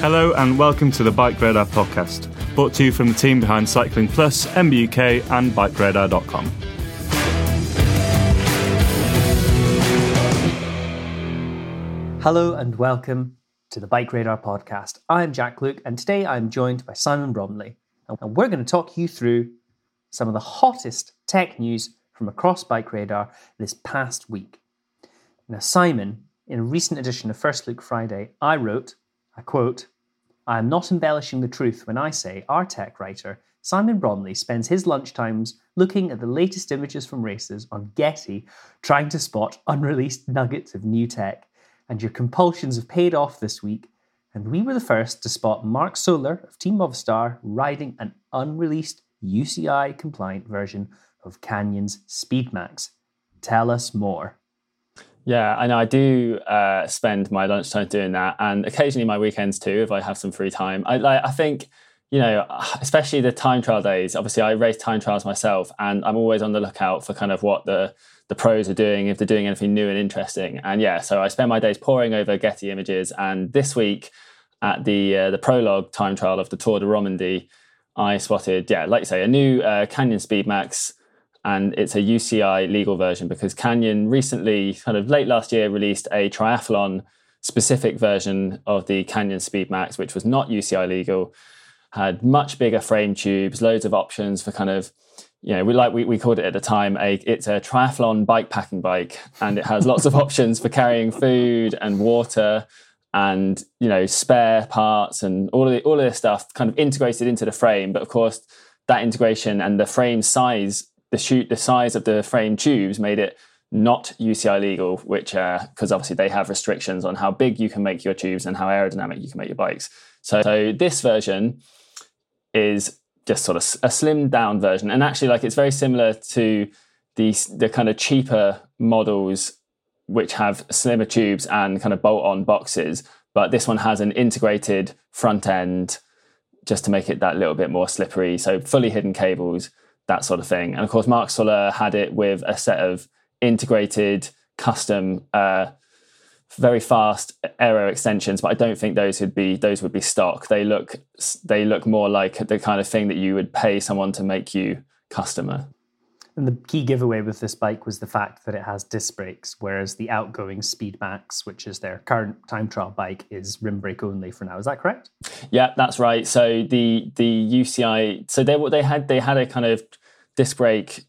Hello and welcome to the Bike Radar podcast, brought to you from the team behind Cycling Plus, MBUK, and BikeRadar.com. Hello and welcome to the Bike Radar podcast. I'm Jack Luke, and today I'm joined by Simon Bromley, and we're going to talk you through some of the hottest tech news from across Bike Radar this past week. Now, Simon, in a recent edition of First Look Friday, I wrote, I quote, I am not embellishing the truth when I say our tech writer, Simon Bromley, spends his lunchtimes looking at the latest images from races on Getty, trying to spot unreleased nuggets of new tech. And your compulsions have paid off this week, and we were the first to spot Marc Soler of Team Movistar riding an unreleased UCI compliant version of Canyon's Speedmax. Tell us more. Yeah, know. I do uh, spend my lunchtime doing that, and occasionally my weekends too, if I have some free time. I like. I think you know, especially the time trial days. Obviously, I race time trials myself, and I'm always on the lookout for kind of what the the pros are doing, if they're doing anything new and interesting. And yeah, so I spend my days poring over Getty images. And this week at the uh, the prologue time trial of the Tour de Romandie, I spotted, yeah, like you say, a new uh, Canyon Speedmax and it's a UCI legal version because Canyon recently, kind of late last year, released a triathlon specific version of the Canyon Speedmax, which was not UCI legal, had much bigger frame tubes, loads of options for kind of, you know, we like we, we called it at the time a it's a triathlon bike packing bike, and it has lots of options for carrying food and water and you know spare parts and all of the, all of this stuff kind of integrated into the frame. But of course, that integration and the frame size the shoot the size of the frame tubes made it not UCI legal, which because uh, obviously they have restrictions on how big you can make your tubes and how aerodynamic you can make your bikes. So, so this version is just sort of a slimmed down version, and actually, like it's very similar to the the kind of cheaper models which have slimmer tubes and kind of bolt on boxes, but this one has an integrated front end just to make it that little bit more slippery. So fully hidden cables that sort of thing. And of course, Marc Soler had it with a set of integrated, custom, uh, very fast aero extensions. But I don't think those would be those would be stock. They look they look more like the kind of thing that you would pay someone to make you customer. And the key giveaway with this bike was the fact that it has disc brakes, whereas the outgoing Speedmax, which is their current time trial bike, is rim brake only for now. Is that correct? Yeah, that's right. So the the UCI, so they they had they had a kind of disc brake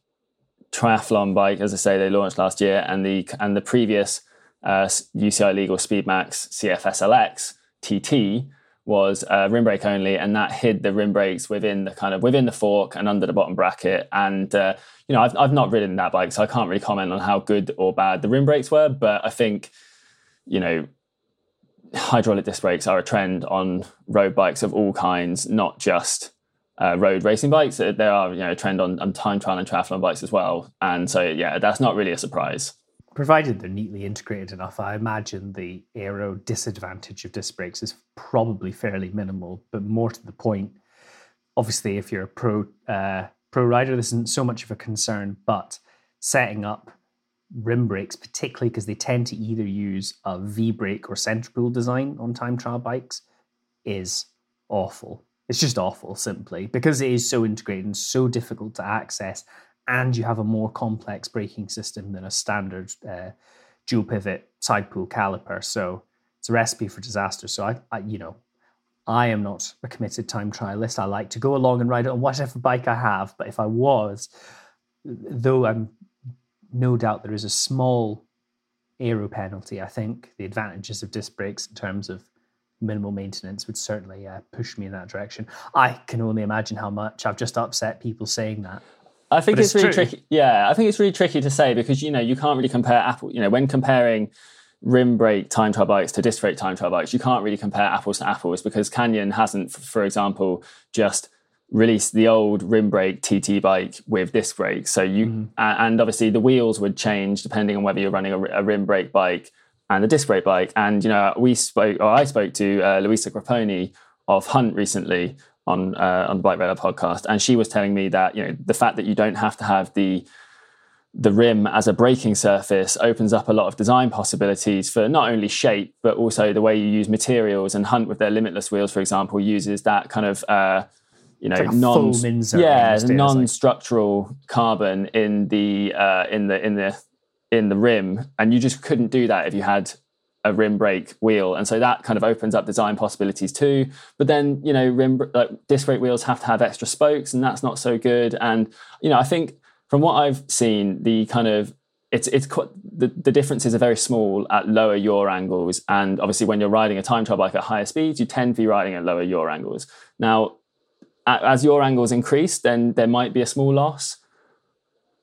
triathlon bike, as I say, they launched last year, and the and the previous uh, UCI legal Speedmax CFSLX TT was rim brake only, and that hid the rim brakes within the kind of within the fork and under the bottom bracket. And uh, you know, I've I've not ridden that bike, so I can't really comment on how good or bad the rim brakes were. But I think, you know, hydraulic disc brakes are a trend on road bikes of all kinds, not just uh, road racing bikes. There are you know a trend on, on time trial and triathlon bikes as well. And so yeah, that's not really a surprise provided they're neatly integrated enough, I imagine the aero disadvantage of disc brakes is probably fairly minimal. But more to the point, obviously, if you're a pro uh, pro rider, this isn't so much of a concern. But setting up rim brakes, particularly because they tend to either use a V brake or centrifugal design on time trial bikes, is awful. It's just awful, simply because it is so integrated and so difficult to access and you have a more complex braking system than a standard uh, dual pivot side pull caliper. So it's a recipe for disaster. So I, I, you know, I am not a committed time trialist. I like to go along and ride it on whatever bike I have. But if I was, though I'm no doubt there is a small aero penalty, I think the advantages of disc brakes in terms of minimal maintenance would certainly uh, push me in that direction. I can only imagine how much I've just upset people saying that. I think it's, it's, really tricky. Yeah, I think it's really tricky to say because you know you can't really compare Apple. You know, when comparing rim brake time trial bikes to disc brake time trial bikes, you can't really compare apples to apples because Canyon hasn't, for example, just released the old rim brake TT bike with disc brakes. So you mm-hmm. and obviously the wheels would change depending on whether you're running a, a, rim brake bike and a disc brake bike. And you know, we spoke or I spoke to uh, Luisa Grapponi of Hunt recently on uh, on the Bike Radar podcast, and she was telling me that you know the fact that you don't have to have the the rim as a braking surface opens up a lot of design possibilities for not only shape but also the way you use materials. And Hunt with their limitless wheels, for example, uses that kind of uh, you know like non yeah non-structural like. carbon in the uh, in the in the in the rim, and you just couldn't do that if you had a rim brake wheel, and so that kind of opens up design possibilities too. But then you know, rim like disc brake wheels have to have extra spokes, and that's not so good. And you know, I think from what I've seen, the kind of it's it's quite, the, the differences are very small at lower yaw angles, and obviously when you're riding a time trial bike at higher speeds, you tend to be riding at lower yaw angles. Now, as your angles increase, then there might be a small loss,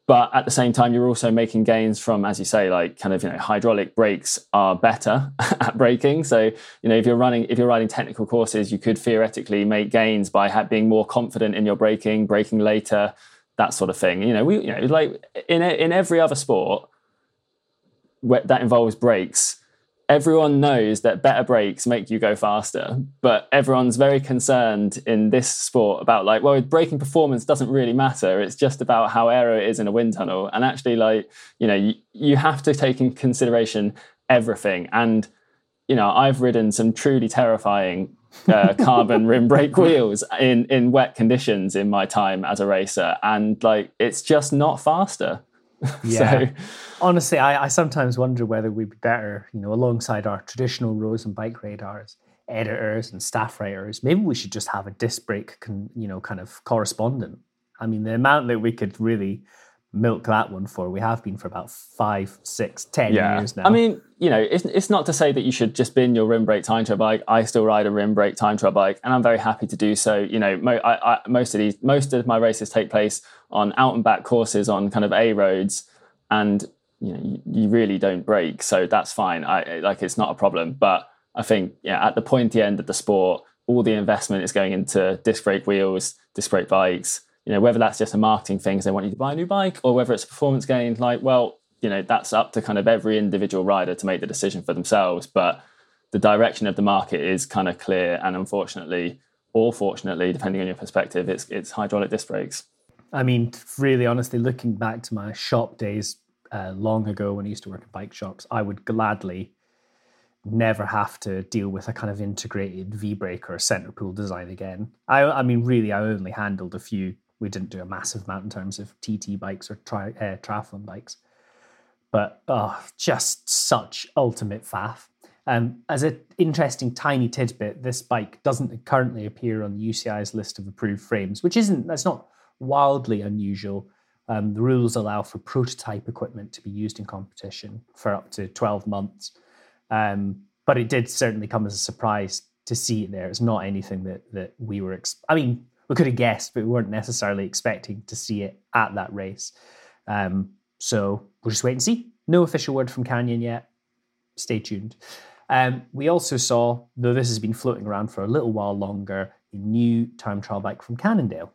but at the same time, you're also making gains from, as you say, like kind of you know hydraulic brakes are better at braking. So you know if you're running if you're riding technical courses, you could theoretically make gains by being more confident in your braking, braking later that sort of thing. You know, we you know like in in every other sport that involves brakes, everyone knows that better brakes make you go faster, but everyone's very concerned in this sport about like, well, braking performance doesn't really matter. It's just about how aero it is in a wind tunnel. And actually, like, you know, you, you have to take in consideration everything. And, you know, I've ridden some truly terrifying uh, carbon rim brake wheels in in wet conditions in my time as a racer, and like it's just not faster. Yeah. so, honestly, I, I sometimes wonder whether we'd be better, you know, alongside our traditional rows and bike radars, editors and staff writers. Maybe we should just have a disc brake, con, you know, kind of correspondent. I mean, the amount that we could really milk that one for. We have been for about five, six, ten yeah. years now. I mean, you know, it's, it's not to say that you should just bin your rim brake time trial bike. I still ride a rim brake time trial bike, and I'm very happy to do so. You know, mo- I, I, most of these, most of my races take place on out and back courses on kind of A roads, and you know, you, you really don't brake, so that's fine. I like it's not a problem. But I think, yeah, at the pointy end of the sport, all the investment is going into disc brake wheels, disc brake bikes you know, whether that's just a marketing thing because they want you to buy a new bike or whether it's a performance gain, like, well, you know, that's up to kind of every individual rider to make the decision for themselves. But the direction of the market is kind of clear. And unfortunately, or fortunately, depending on your perspective, it's it's hydraulic disc brakes. I mean, really honestly, looking back to my shop days uh, long ago when I used to work at bike shops, I would gladly never have to deal with a kind of integrated V brake or center pull design again. I, I mean, really, I only handled a few we didn't do a massive amount in terms of TT bikes or tri- uh, triathlon bikes. But oh, just such ultimate faff. Um, as an interesting tiny tidbit, this bike doesn't currently appear on the UCI's list of approved frames, which isn't that's not wildly unusual. Um, the rules allow for prototype equipment to be used in competition for up to 12 months. Um, but it did certainly come as a surprise to see it there. It's not anything that that we were. Ex- I mean, we could have guessed, but we weren't necessarily expecting to see it at that race. Um, so we'll just wait and see. No official word from Canyon yet. Stay tuned. Um, we also saw, though this has been floating around for a little while longer, a new time trial bike from Cannondale.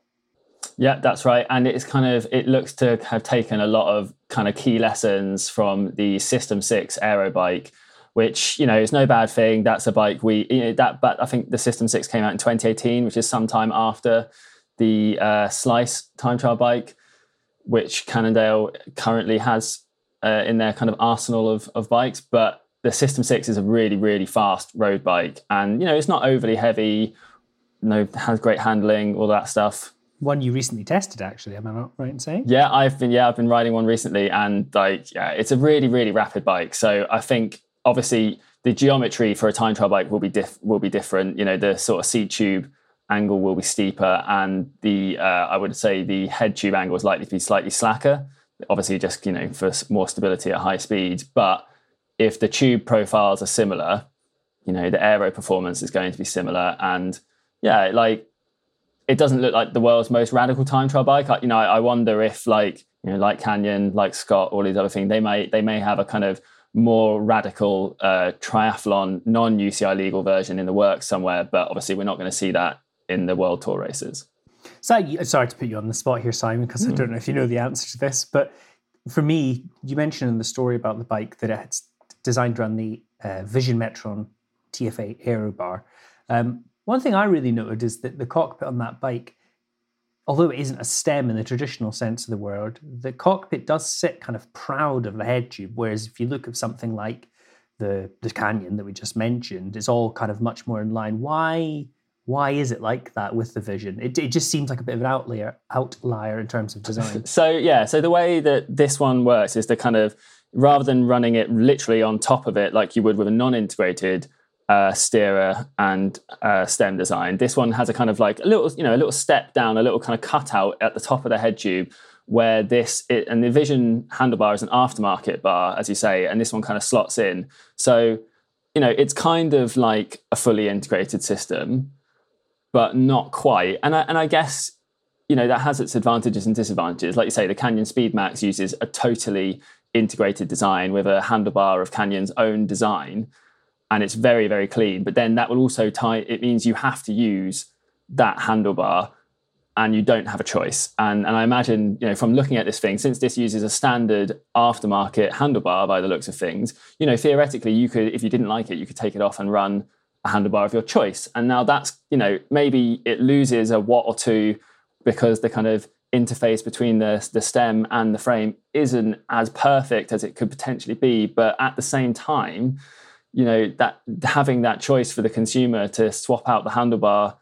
Yeah, that's right. And it's kind of, it looks to have taken a lot of kind of key lessons from the System 6 aero bike which you know is no bad thing. That's a bike we you know, that, but I think the System Six came out in 2018, which is sometime after the uh, Slice time trial bike, which Cannondale currently has uh, in their kind of arsenal of, of bikes. But the System Six is a really really fast road bike, and you know it's not overly heavy. You know, has great handling, all that stuff one you recently tested actually am i not right in saying yeah i've been yeah i've been riding one recently and like yeah it's a really really rapid bike so i think obviously the geometry for a time trial bike will be diff- will be different. You know, the sort of seat tube angle will be steeper, and the uh, I would say the head tube angle is likely to be slightly slacker. Obviously, just you know for more stability at high speeds. But if the tube profiles are similar, you know the aero performance is going to be similar, and yeah, like it doesn't look like the world's most radical time trial bike. I, you know, I, I wonder if like you know, like Canyon, like Scott, all these other things, they may they may have a kind of more radical uh, triathlon, non UCI legal version in the works somewhere. But obviously, we're not going to see that in the World Tour races. So, sorry to put you on the spot here, Simon, because mm. I don't know if you know the answer to this. But for me, you mentioned in the story about the bike that it's designed around the uh, Vision Metron TFA Aero Bar. Um, one thing I really noted is that the cockpit on that bike, although it isn't a stem in the traditional sense of the word, the cockpit does sit kind of proud of the head tube. Whereas if you look at something like the the Canyon that we just mentioned, it's all kind of much more in line. Why? Why is it like that with the Vision? It, it just seems like a bit of an outlier outlier in terms of design. So yeah, so the way that this one works is to kind of rather than running it literally on top of it like you would with a non-integrated uh, steerer and uh, stem design. This one has a kind of like a little, you know, a little step down, a little kind of cutout at the top of the head tube where this it, and the Vision handlebar is an aftermarket bar, as you say, and this one kind of slots in. So, you know, it's kind of like a fully integrated system, but not quite. And I, and I guess you know that has its advantages and disadvantages. Like you say, the Canyon Speedmax uses a totally integrated design with a handlebar of Canyon's own design and it's very very clean. But then that will also tie it means you have to use that handlebar and you don't have a choice. And and i imagine you know from looking at this thing since this uses a standard aftermarket handlebar by the looks of things you know theoretically you could if you didn't like it you could take it off and run a handlebar of your choice. And now that's you know maybe it loses a watt or two because the kind of interface between the, the stem and the frame isn't as perfect as it could potentially be. But at the same time you know that having that choice for the consumer to swap out the handlebar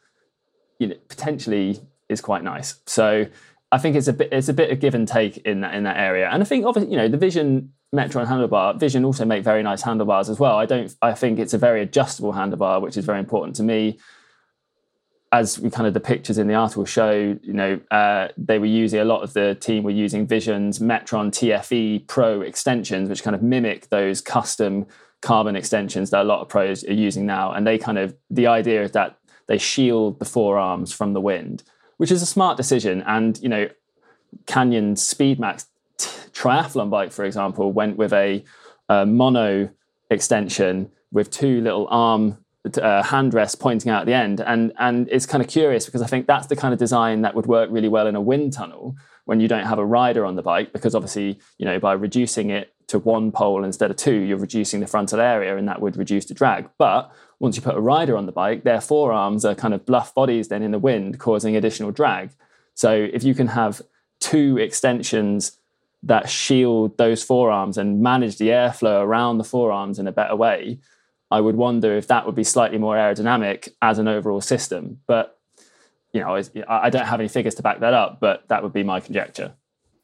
you know potentially is quite nice. So i think it's a bit it's a bit of give and take in that in that area. And i think obviously you know the vision metron handlebar vision also make very nice handlebars as well. I don't i think it's a very adjustable handlebar which is very important to me. As we kind of the pictures in the article show, you know, uh, they were using a lot of the team were using Vision's Metron TFE Pro extensions, which kind of mimic those custom carbon extensions that a lot of pros are using now. And they kind of, the idea is that they shield the forearms from the wind, which is a smart decision. And, you know, Canyon Speedmax t- triathlon bike, for example, went with a, a mono extension with two little arm uh, pointing out at the end. And, and it's kind of curious because I think that's the kind of design that would work really well in a wind tunnel when you don't have a rider on the bike, because obviously, you know, by reducing it to one pole instead of two, you're reducing the frontal area and that would reduce the drag. But once you put a rider on the bike, their forearms are kind of bluff bodies then in the wind, causing additional drag. So if you can have two extensions that shield those forearms and manage the airflow around the forearms in a better way, I would wonder if that would be slightly more aerodynamic as an overall system. But you know, I don't have any figures to back that up, but that would be my conjecture.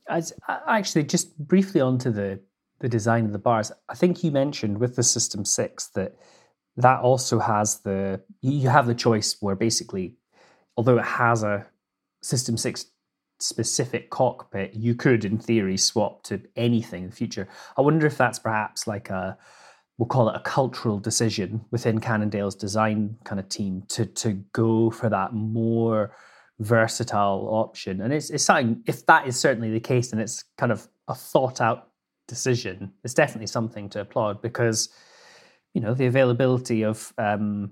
As actually, just briefly onto the the design of the bars. I think you mentioned with the System 6 that that also has the you have the choice where basically although it has a System 6 specific cockpit, you could in theory swap to anything in the future. I wonder if that's perhaps like a we'll call it a cultural decision within Cannondale's design kind of team to to go for that more versatile option. And it's it's something if that is certainly the case, then it's kind of a thought out decision is definitely something to applaud because you know the availability of um,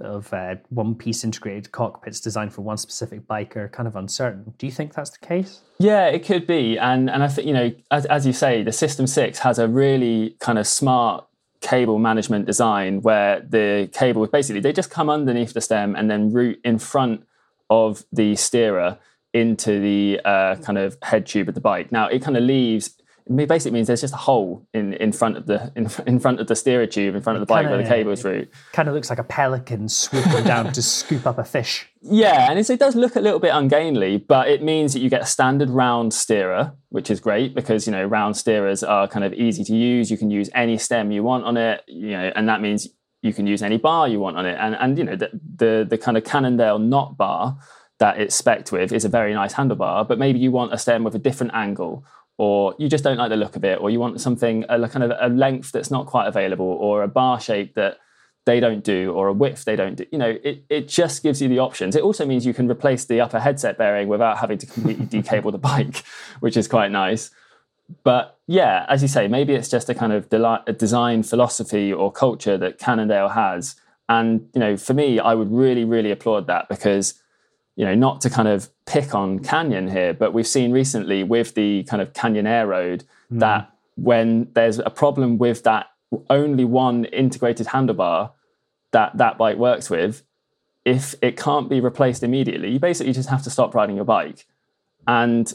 of uh, one piece integrated cockpits designed for one specific bike are kind of uncertain. Do you think that's the case? Yeah, it could be, and and I think you know as, as you say, the System Six has a really kind of smart cable management design where the cable basically they just come underneath the stem and then route in front of the steerer into the uh, kind of head tube of the bike. Now it kind of leaves it basically means there's just a hole in, in front of the in, in front of the steerer tube in front of the bike kinda, where the cable's route. Kind of looks like a pelican swooping down to scoop up a fish. Yeah, and it does look a little bit ungainly, but it means that you get a standard round steerer, which is great because you know round steerers are kind of easy to use. You can use any stem you want on it, you know, and that means you can use any bar you want on it. And and you know the the, the kind of Cannondale knot bar that it's specced with is a very nice handlebar, but maybe you want a stem with a different angle or you just don't like the look of it, or you want something a kind of a length that's not quite available, or a bar shape that they don't do, or a width they don't do. You know, it, it just gives you the options. It also means you can replace the upper headset bearing without having to completely decable the bike, which is quite nice. but yeah, as you say, maybe it's just a kind of a design philosophy or culture that Cannondale has. And you know, for me, I would really, really applaud that because you know, not to kind of pick on Canyon here, but we've seen recently with the kind of Canyon Aeroad mm. that when there's a problem with that only one integrated handlebar that that bike works with, if it can't be replaced immediately, you basically just have to stop riding your bike. And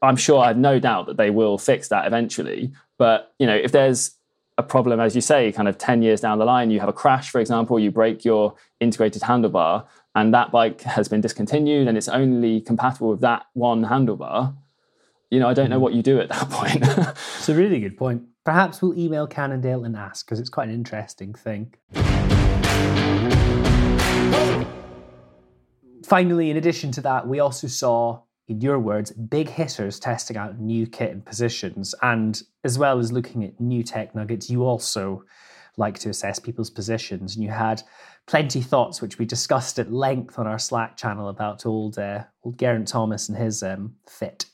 I'm sure I have no doubt that they will fix that eventually. But you know, if there's a problem, as you say, kind of 10 years down the line, you have a crash, for example, you break your integrated handlebar, and that bike has been discontinued and it's only compatible with that one handlebar, you know, I don't know mm-hmm. what you do at that point. it's a really good point. Perhaps we'll email Cannondale and ask because it's quite an interesting thing. Finally, in addition to that, we also saw, in your words, big hitters testing out new kit and positions. And as well as looking at new tech nuggets, you also like to assess people's positions. And you had plenty thoughts, which we discussed at length on our Slack channel about old uh, old Geraint Thomas and his um, fit.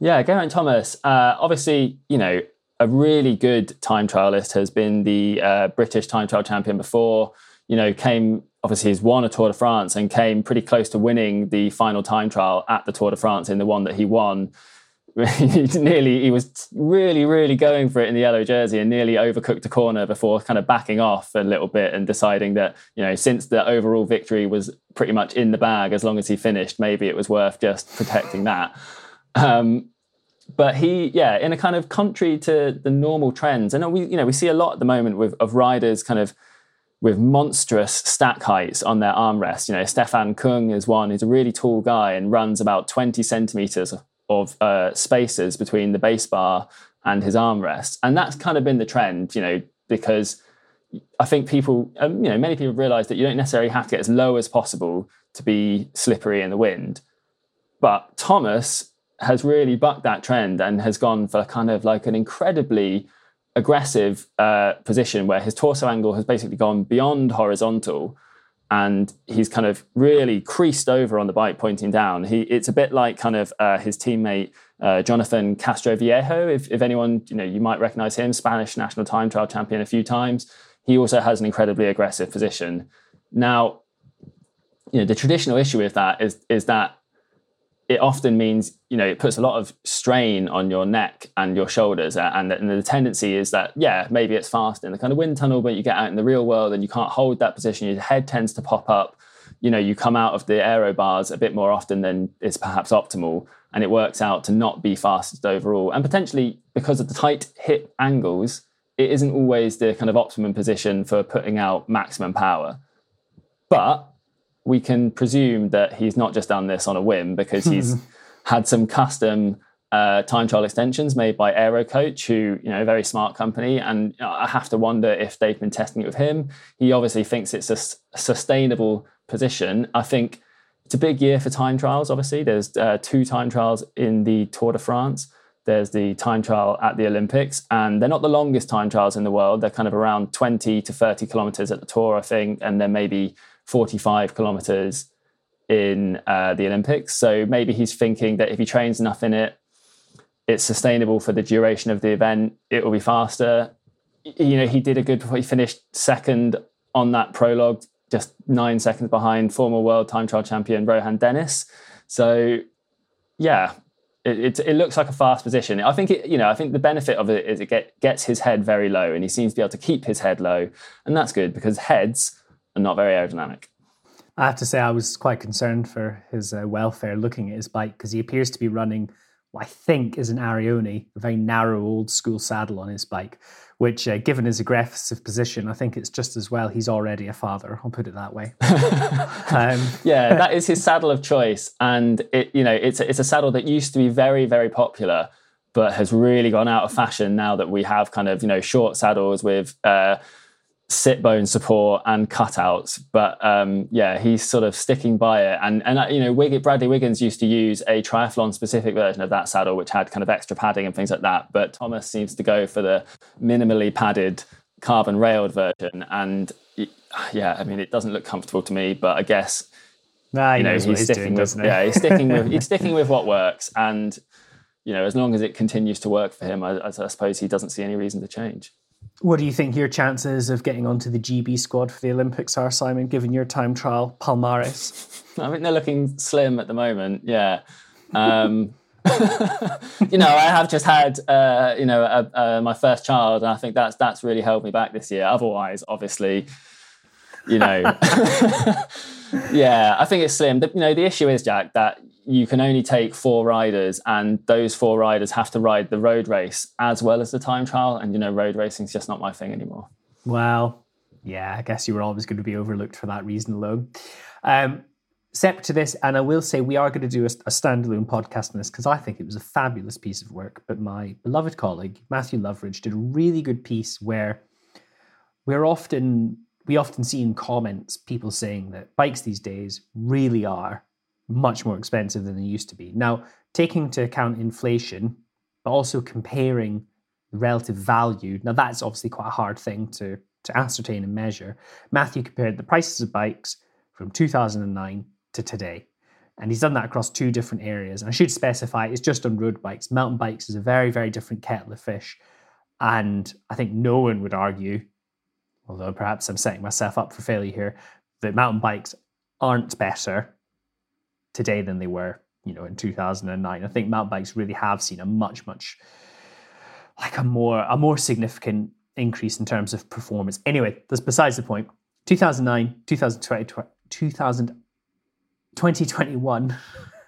Yeah, Geraint Thomas. Uh, obviously, you know, a really good time trialist has been the uh, British time trial champion before. You know, came obviously he's won a Tour de France and came pretty close to winning the final time trial at the Tour de France in the one that he won nearly he was really really going for it in the yellow jersey and nearly overcooked a corner before kind of backing off a little bit and deciding that you know since the overall victory was pretty much in the bag as long as he finished maybe it was worth just protecting that um, but he yeah in a kind of contrary to the normal trends and we you know we see a lot at the moment with of riders kind of with monstrous stack heights on their armrests. You know, Stefan Kung is one who's a really tall guy and runs about 20 centimeters of uh, spaces between the base bar and his armrest. And that's kind of been the trend, you know, because I think people, um, you know, many people realize that you don't necessarily have to get as low as possible to be slippery in the wind. But Thomas has really bucked that trend and has gone for kind of like an incredibly aggressive uh, position where his torso angle has basically gone beyond horizontal and he's kind of really creased over on the bike pointing down. He it's a bit like kind of uh, his teammate uh, Jonathan Castroviejo. If, if anyone you know you might recognize him, Spanish national time trial champion a few times. He also has an incredibly aggressive position. Now, you know the traditional issue with that is is that it often means you know it puts a lot of strain on your neck and your shoulders and, and the tendency is that yeah maybe it's fast in the kind of wind tunnel but you get out in the real world and you can't hold that position. Your head tends to pop up. You know you come out of the aero bars a bit more often than is perhaps optimal and it works out to not be fastest overall. And potentially because of the tight hip angles it isn't always the kind of optimum position for putting out maximum power. But we can presume that he's not just done this on a whim because he's had some custom uh, time trial extensions made by Aerocoach, who you know, a very smart company. And I have to wonder if they've been testing it with him. He obviously thinks it's a s- sustainable position. I think it's a big year for time trials. Obviously, there's uh, two time trials in the Tour de France. There's the time trial at the Olympics, and they're not the longest time trials in the world. They're kind of around 20 to 30 kilometers at the Tour, I think, and then maybe 45 kilometers in uh, the Olympics. So maybe he's thinking that if he trains enough in it, it's sustainable for the duration of the event. It will be faster. You know, he did a good he finished second on that prologue, just nine seconds behind former world time trial champion Rohan Dennis. So, yeah, it, it, it, looks like a fast position. I think it, you know, I think the benefit of it is it get, gets his head very low, and he seems to be able to keep his head low, and that's good because heads and not very aerodynamic. I have to say, I was quite concerned for his uh, welfare looking at his bike because he appears to be running what I think is an Arione, a very narrow old school saddle on his bike, which, uh, given his aggressive position, I think it's just as well he's already a father. I'll put it that way. um, yeah, that is his saddle of choice, and it you know it's a, it's a saddle that used to be very very popular, but has really gone out of fashion now that we have kind of you know short saddles with. Uh, sit bone support and cutouts. But um, yeah, he's sort of sticking by it. And and uh, you know, Wig- Bradley Wiggins used to use a triathlon specific version of that saddle, which had kind of extra padding and things like that. But Thomas seems to go for the minimally padded carbon railed version. And yeah, I mean, it doesn't look comfortable to me, but I guess. Nah, you know, he's, he's sticking doing, with yeah, he's sticking with he's sticking with what works, and you know, as long as it continues to work for him, I, I suppose he doesn't see any reason to change. What do you think your chances of getting onto the GB squad for the Olympics are, Simon, given your time trial palmares? I think they're looking slim at the moment, yeah. Um, you know, I have just had, uh, you know, uh, uh, my first child, and I think that's that's really held me back this year. Otherwise, obviously, you know, yeah, I think it's slim. you know, the issue is Jack that you can only take four riders, and those four riders have to ride the road race as well as the time trial. And you know, road racing is just not my thing anymore. Well, yeah, I guess you were always going to be overlooked for that reason alone. Um, separate to this, and I will say we are going to do a, a standalone podcast on this because I think it was a fabulous piece of work. But my beloved colleague Matthew Loveridge did a really good piece where we're often we often see in comments people saying that bikes these days really are much more expensive than they used to be. Now, taking into account inflation, but also comparing relative value. Now, that's obviously quite a hard thing to to ascertain and measure. Matthew compared the prices of bikes from 2009 to today. And he's done that across two different areas. And I should specify it's just on road bikes. Mountain bikes is a very, very different kettle of fish. And I think no one would argue, although perhaps I'm setting myself up for failure here, that mountain bikes aren't better today than they were, you know, in 2009. I think mountain bikes really have seen a much, much like a more a more significant increase in terms of performance. Anyway, that's besides the point. 2009, 2020, 2000 2021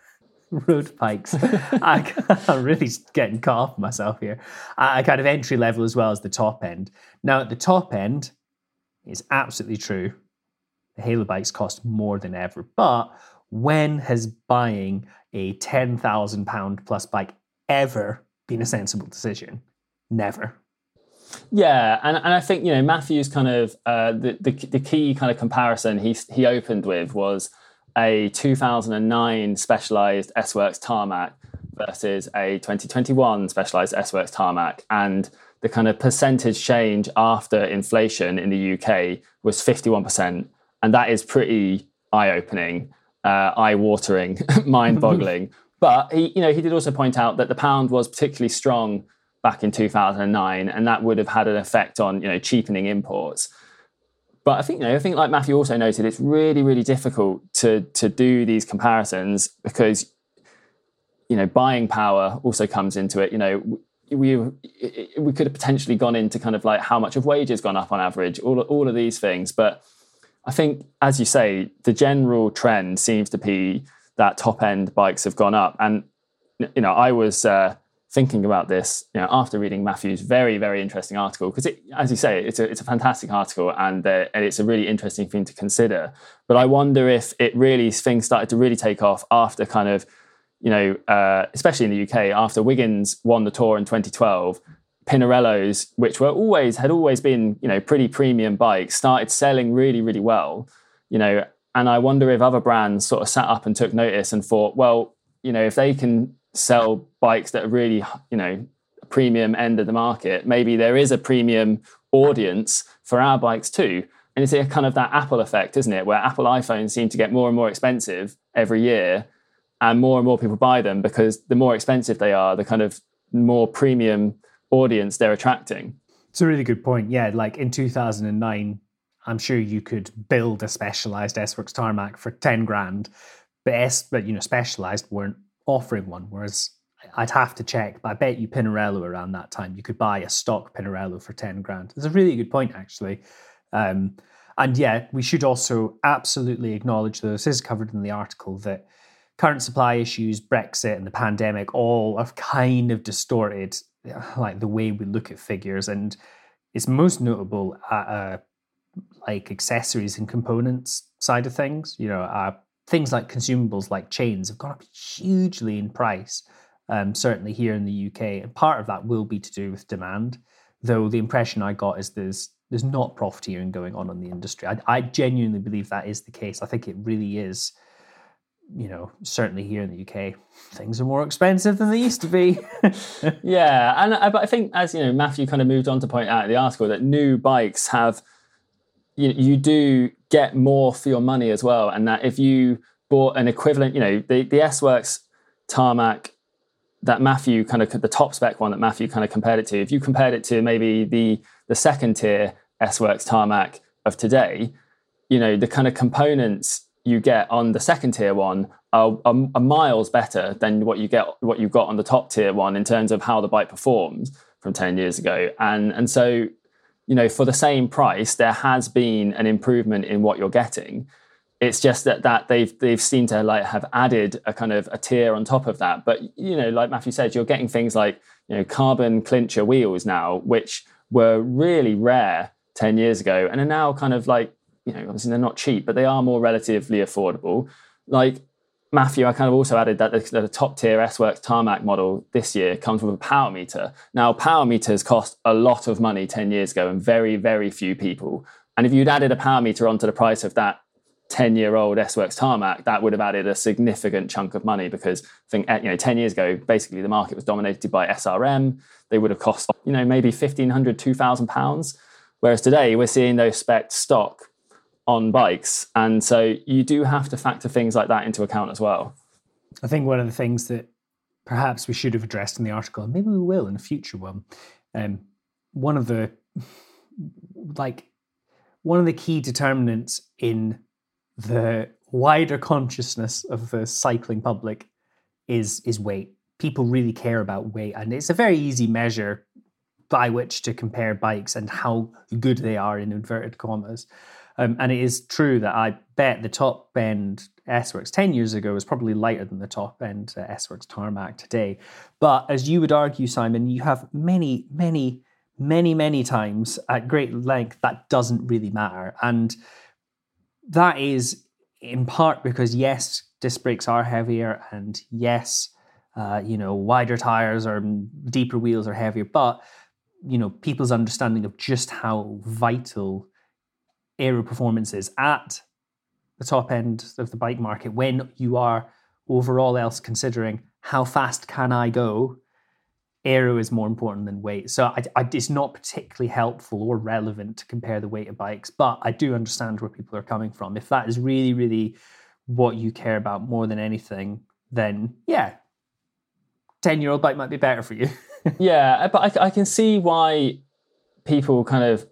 road bikes. I, am really getting caught off myself here. I kind of entry level as well as the top end. Now, at the top end, it's absolutely true. The Halo bikes cost more than ever. But when has buying a £10,000 plus bike ever been a sensible decision? Never. Yeah, and, and I think you know Matthew's kind of uh, the, the the key kind of comparison he he opened with was a 2009 specialized S Works tarmac versus a 2021 specialized S Works tarmac. And the kind of percentage change after inflation in the UK was 51%. And that is pretty eye opening, uh, eye watering, mind boggling. but he, you know, he did also point out that the pound was particularly strong back in 2009, and that would have had an effect on, you know, cheapening imports. But I think, you know, I think like Matthew also noted, it's really, really difficult to to do these comparisons because, you know, buying power also comes into it. You know, we we could have potentially gone into kind of like how much of wages gone up on average, all all of these things. But I think, as you say, the general trend seems to be that top end bikes have gone up, and you know, I was. Uh, thinking about this you know, after reading Matthew's very, very interesting article, because as you say, it's a, it's a fantastic article and, uh, and it's a really interesting thing to consider. But I wonder if it really, things started to really take off after kind of, you know, uh, especially in the UK, after Wiggins won the tour in 2012, Pinarellos, which were always, had always been, you know, pretty premium bikes, started selling really, really well, you know, and I wonder if other brands sort of sat up and took notice and thought, well, you know, if they can sell bikes that are really, you know, premium end of the market, maybe there is a premium audience for our bikes too. And it's a kind of that Apple effect, isn't it? Where Apple iPhones seem to get more and more expensive every year, and more and more people buy them because the more expensive they are, the kind of more premium audience they're attracting. It's a really good point. Yeah, like in 2009, I'm sure you could build a specialized S Works tarmac for 10 grand, but S, but you know, specialized weren't offering one. Whereas I'd have to check, but I bet you Pinarello around that time you could buy a stock Pinarello for 10 grand. It's a really good point, actually. Um, and yeah, we should also absolutely acknowledge, though this is covered in the article, that current supply issues, Brexit, and the pandemic all have kind of distorted like the way we look at figures, and it's most notable at uh, like accessories and components side of things. You know, uh, things like consumables like chains have gone up hugely in price, um, certainly here in the UK. And part of that will be to do with demand, though the impression I got is there's there's not profiteering going on in the industry. I, I genuinely believe that is the case. I think it really is. You know, certainly here in the UK, things are more expensive than they used to be. yeah, and I, but I think as you know, Matthew kind of moved on to point out in the article that new bikes have you, you do get more for your money as well. And that if you bought an equivalent, you know, the, the S Works tarmac that Matthew kind of the top spec one that Matthew kind of compared it to, if you compared it to maybe the the second tier S Works tarmac of today, you know, the kind of components you get on the second tier one are, are, are, miles better than what you get what you've got on the top tier one in terms of how the bike performs from 10 years ago. And and so, you know, for the same price, there has been an improvement in what you're getting. It's just that that they've they've seemed to like have added a kind of a tier on top of that. But you know, like Matthew said, you're getting things like you know carbon clincher wheels now, which were really rare 10 years ago and are now kind of like you know, obviously they're not cheap, but they are more relatively affordable. Like Matthew, I kind of also added that the, the top tier S Works tarmac model this year comes with a power meter. Now, power meters cost a lot of money 10 years ago and very, very few people. And if you'd added a power meter onto the price of that 10 year old S Works tarmac, that would have added a significant chunk of money because I think, eh, you know, 10 years ago, basically the market was dominated by SRM. They would have cost, you know, maybe 1,500, 2,000 pounds. Whereas today we're seeing those specs stock on bikes. And so you do have to factor things like that into account as well. I think one of the things that perhaps we should have addressed in the article, and maybe we will in a future one, um, one of the like one of the key determinants in the wider consciousness of the cycling public is is weight. People really care about weight, and it's a very easy measure by which to compare bikes and how good they are in inverted commas. Um, and it is true that I bet the top end S Works 10 years ago was probably lighter than the top end uh, S Works Tarmac today. But as you would argue, Simon, you have many, many, many, many times at great length that doesn't really matter. And that is in part because, yes, disc brakes are heavier, and yes, uh, you know, wider tires or deeper wheels are heavier, but you know, people's understanding of just how vital aero performances at the top end of the bike market when you are overall else considering how fast can I go, aero is more important than weight. So I, I, it's not particularly helpful or relevant to compare the weight of bikes, but I do understand where people are coming from. If that is really, really what you care about more than anything, then yeah, 10 year old bike might be better for you. yeah, but I, I can see why people kind of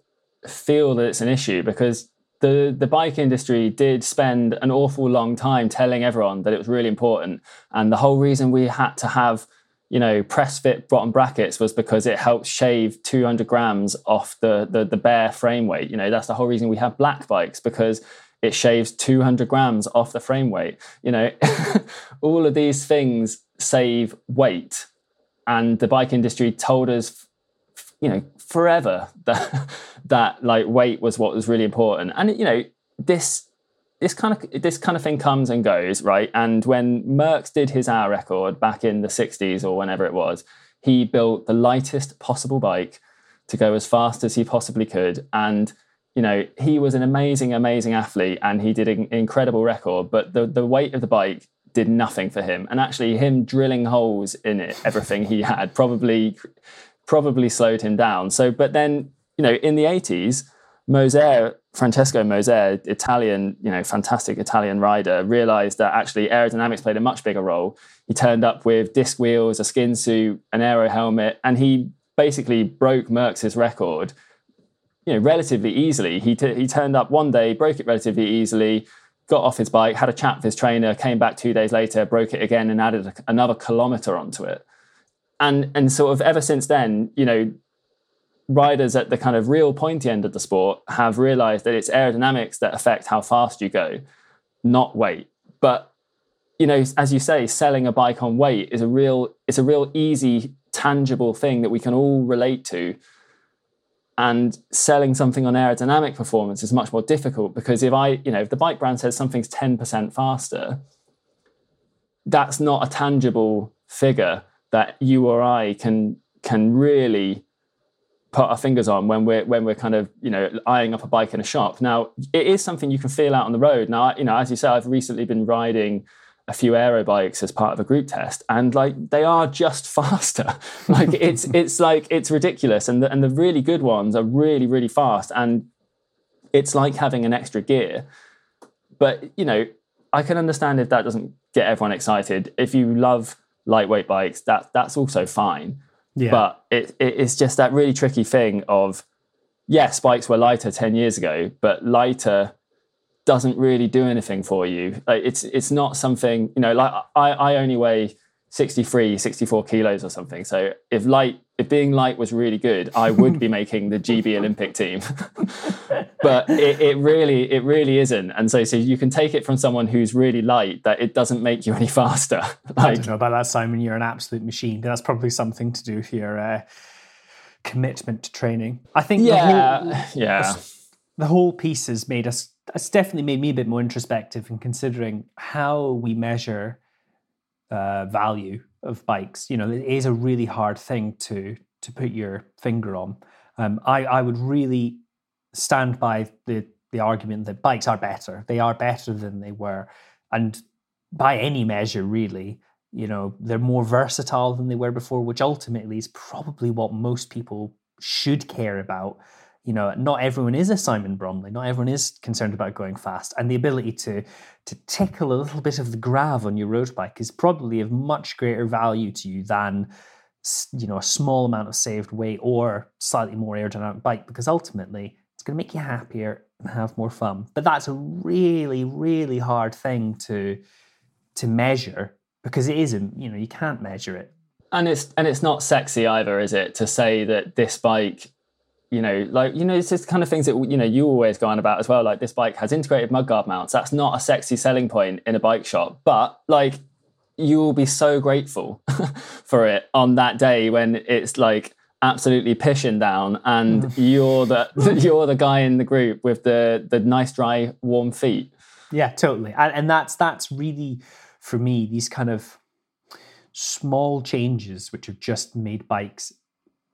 feel that it's an issue because the the bike industry did spend an awful long time telling everyone that it was really important. And the whole reason we had to have you know press fit bottom brackets was because it helps shave 200 grams off the, the the bare frame weight. You know that's the whole reason we have black bikes because it shaves 200 grams off the frame weight. You know all of these things save weight. And the bike industry told us you know forever that that like weight was what was really important. And you know this this kind of this kind of thing comes and goes right? And when Merckx did his hour record back in the 60s or whenever it was he built the lightest possible bike to go as fast as he possibly could. And you know he was an amazing amazing athlete and he did an incredible record but the the weight of the bike did nothing for him. And actually him drilling holes in it everything he had probably probably slowed him down. So, but then, you know, in the 80s, Moser, Francesco Moser, Italian, you know, fantastic Italian rider, realized that actually aerodynamics played a much bigger role. He turned up with disc wheels, a skin suit, an aero helmet, and he basically broke Merckx's record, you know, relatively easily. He, t- he turned up one day, broke it relatively easily, got off his bike, had a chat with his trainer, came back two days later, broke it again, and added another kilometer onto it and and sort of ever since then, you know, riders at the kind of real pointy end of the sport have realized that it's aerodynamics that affect how fast you go, not weight. But you know, as you say, selling a bike on weight is a real it's a real easy, tangible thing that we can all relate to. And selling something on aerodynamic performance is much more difficult because if I, you know, if the bike brand says something's 10% faster, that's not a tangible figure that you or I can can really put our fingers on when we're when we're kind of you know eyeing up a bike in a shop. Now it is something you can feel out on the road. Now you know as you say, I've recently been riding a few aero bikes as part of a group test, and like they are just faster. like it's it's like it's ridiculous, and the, and the really good ones are really really fast, and it's like having an extra gear. But you know, I can understand if that doesn't get everyone excited. If you love lightweight bikes, that that's also fine. Yeah. But it, it it's just that really tricky thing of yes, bikes were lighter 10 years ago, but lighter doesn't really do anything for you. Like it's it's not something, you know, like I, I only weigh 63, 64 kilos or something. So if light if being light was really good, I would be making the GB Olympic team. but it, it, really, it really isn't. And so, so you can take it from someone who's really light that it doesn't make you any faster. like, I don't know about that, Simon. You're an absolute machine. That's probably something to do with your uh, commitment to training. I think. Yeah, the whole, yeah. The whole piece has made us. It's definitely made me a bit more introspective in considering how we measure uh, value of bikes. You know, it is a really hard thing to to put your finger on. Um, I I would really stand by the the argument that bikes are better. They are better than they were, and by any measure, really, you know, they're more versatile than they were before, which ultimately is probably what most people should care about. You know, not everyone is a Simon Bromley. Not everyone is concerned about going fast, and the ability to to tickle a little bit of the grav on your road bike is probably of much greater value to you than you know a small amount of saved weight or slightly more aerodynamic bike because ultimately it's going to make you happier and have more fun. But that's a really, really hard thing to to measure because it isn't. You know, you can't measure it. And it's and it's not sexy either, is it? To say that this bike, you know, like you know, it's just kind of things that you know you always go on about as well. Like this bike has integrated mudguard mounts. That's not a sexy selling point in a bike shop, but like you will be so grateful for it on that day when it's like absolutely pissing down and mm. you're the you're the guy in the group with the the nice dry warm feet yeah totally and, and that's that's really for me these kind of small changes which have just made bikes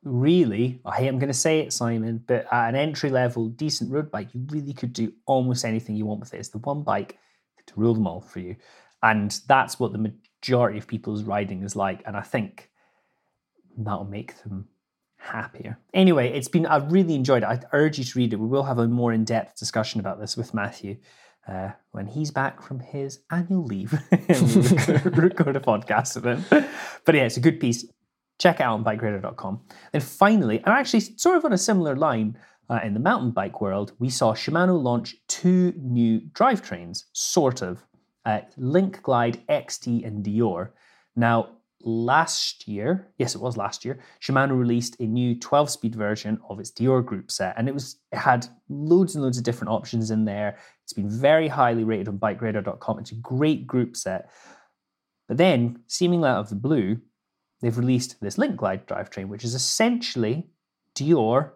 really i hate i'm going to say it simon but at an entry level decent road bike you really could do almost anything you want with it it's the one bike to rule them all for you and that's what the majority of people's riding is like and i think that'll make them happier. Anyway, it's been, I've really enjoyed it. I urge you to read it. We will have a more in depth discussion about this with Matthew uh, when he's back from his annual leave. record a podcast with him. But yeah, it's a good piece. Check it out on bikeradar.com. Then finally, and actually, sort of on a similar line, uh, in the mountain bike world, we saw Shimano launch two new drivetrains, sort of, uh, Link Glide XT and Deore. Now, last year, yes, it was last year, Shimano released a new 12 speed version of its Deore group set. And it was it had loads and loads of different options in there. It's been very highly rated on bikeradar.com. It's a great group set. But then, seemingly out of the blue, they've released this Link Glide drivetrain, which is essentially Deore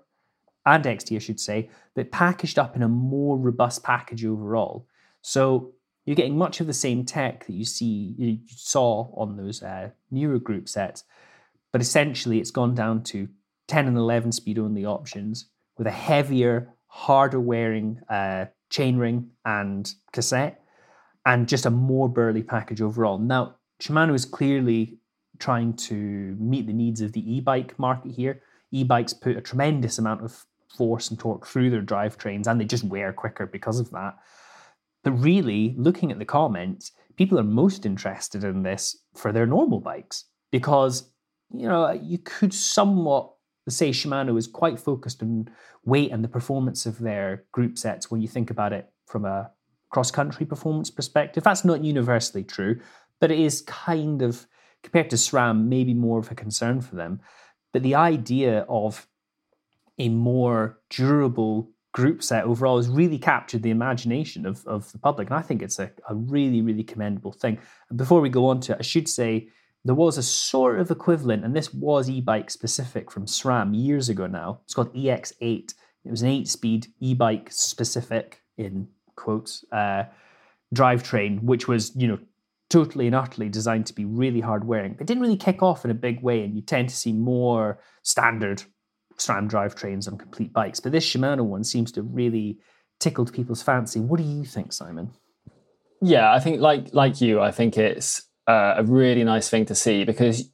and XT, I should say, but packaged up in a more robust package overall. So you're getting much of the same tech that you see you saw on those uh, newer group sets, but essentially it's gone down to 10 and 11 speed only options with a heavier, harder wearing uh, chainring and cassette, and just a more burly package overall. Now, Shimano is clearly trying to meet the needs of the e-bike market here. E-bikes put a tremendous amount of force and torque through their drivetrains, and they just wear quicker because of that. But really, looking at the comments, people are most interested in this for their normal bikes because, you know, you could somewhat say Shimano is quite focused on weight and the performance of their group sets when you think about it from a cross country performance perspective. That's not universally true, but it is kind of, compared to SRAM, maybe more of a concern for them. But the idea of a more durable group set overall has really captured the imagination of, of the public. And I think it's a, a really, really commendable thing. And before we go on to it, I should say there was a sort of equivalent, and this was e bike specific from SRAM years ago now. It's called EX8. It was an eight speed e bike specific, in quotes, uh, drivetrain, which was, you know, totally and utterly designed to be really hard wearing. It didn't really kick off in a big way, and you tend to see more standard SRAM drivetrains on complete bikes. But this Shimano one seems to really tickled people's fancy. What do you think, Simon? Yeah, I think like like you, I think it's uh, a really nice thing to see because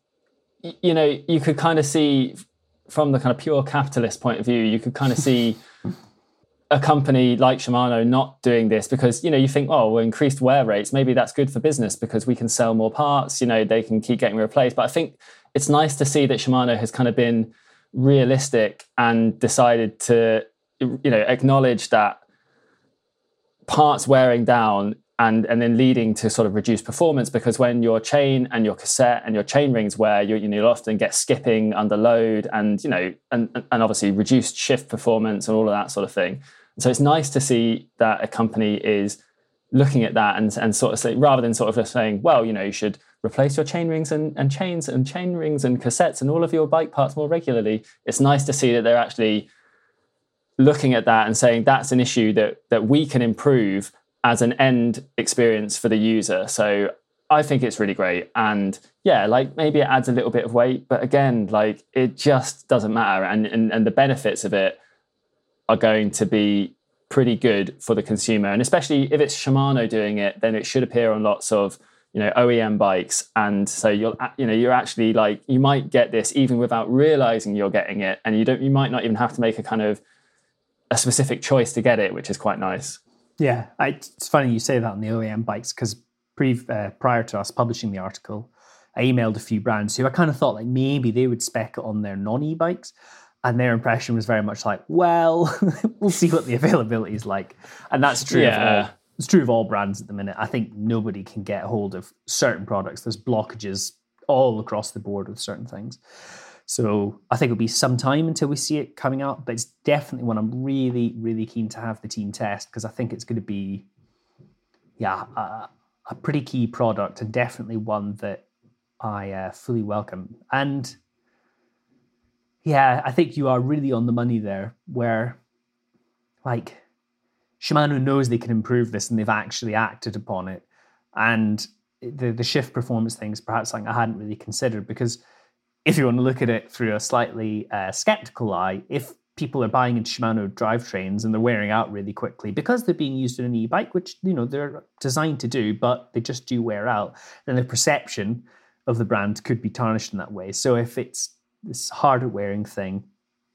you know you could kind of see from the kind of pure capitalist point of view, you could kind of see a company like Shimano not doing this because you know you think oh well increased wear rates maybe that's good for business because we can sell more parts you know they can keep getting replaced. But I think it's nice to see that Shimano has kind of been realistic and decided to you know acknowledge that parts wearing down and and then leading to sort of reduced performance because when your chain and your cassette and your chain rings wear you, you know, you'll often get skipping under load and you know and and obviously reduced shift performance and all of that sort of thing. So it's nice to see that a company is looking at that and, and sort of say, rather than sort of just saying well you know you should replace your chain rings and, and chains and chain rings and cassettes and all of your bike parts more regularly it's nice to see that they're actually looking at that and saying that's an issue that that we can improve as an end experience for the user. So I think it's really great. And yeah, like maybe it adds a little bit of weight, but again, like it just doesn't matter. And, and, and the benefits of it are going to be pretty good for the consumer. And especially if it's Shimano doing it, then it should appear on lots of you know OEM bikes. And so you'll you know you're actually like you might get this even without realizing you're getting it, and you don't you might not even have to make a kind of a specific choice to get it, which is quite nice. Yeah, I, it's funny you say that on the OEM bikes because pre, uh, prior to us publishing the article, I emailed a few brands who I kind of thought like maybe they would spec it on their non e bikes. And their impression was very much like, well, we'll see what the availability is like. And that's true yeah. of all it's true of all brands at the minute. I think nobody can get hold of certain products. There's blockages all across the board with certain things. So I think it'll be some time until we see it coming out, but it's definitely one I'm really, really keen to have the team test because I think it's going to be, yeah, a, a, pretty key product and definitely one that I uh, fully welcome. And yeah, I think you are really on the money there, where like Shimano knows they can improve this and they've actually acted upon it. And the the shift performance thing is perhaps something I hadn't really considered because if you want to look at it through a slightly uh, skeptical eye, if people are buying into Shimano drivetrains and they're wearing out really quickly because they're being used in an e-bike, which you know they're designed to do, but they just do wear out, then the perception of the brand could be tarnished in that way. So if it's this harder wearing thing,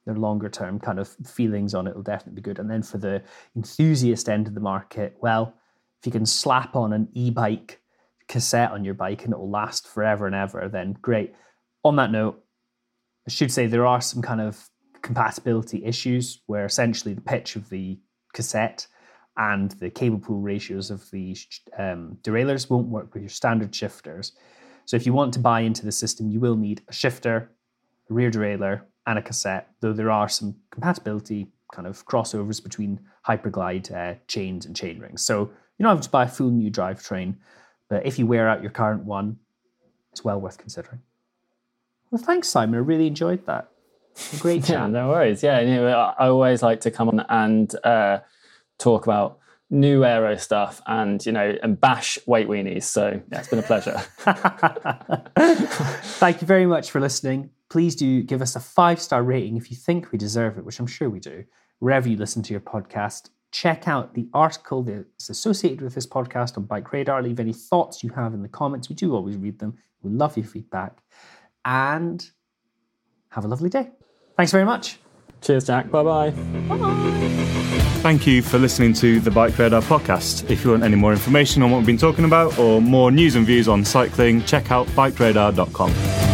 their longer term kind of feelings on it will definitely be good. And then for the enthusiast end of the market, well, if you can slap on an e-bike cassette on your bike and it will last forever and ever, then great on that note, I should say there are some kind of compatibility issues where essentially the pitch of the cassette and the cable pull ratios of the um, derailleurs won't work with your standard shifters. So if you want to buy into the system, you will need a shifter, a rear derailleur, and a cassette, though there are some compatibility kind of crossovers between Hyperglide uh, chains and chain rings. So you don't have to buy a full new drivetrain, but if you wear out your current one, it's well worth considering. Well, thanks, Simon. I really enjoyed that. Great chat. yeah, no worries. Yeah, know, I always like to come on and uh, talk about new aero stuff and you know and bash weight weenies. So yeah, it's been a pleasure. Thank you very much for listening. Please do give us a five star rating if you think we deserve it, which I'm sure we do. Wherever you listen to your podcast, check out the article that's associated with this podcast on Bike Radar. Leave any thoughts you have in the comments. We do always read them. We love your feedback and have a lovely day. Thanks very much. Cheers, Jack. Bye-bye. Thank you for listening to the Bike Radar podcast. If you want any more information on what we've been talking about or more news and views on cycling, check out bikeradar.com.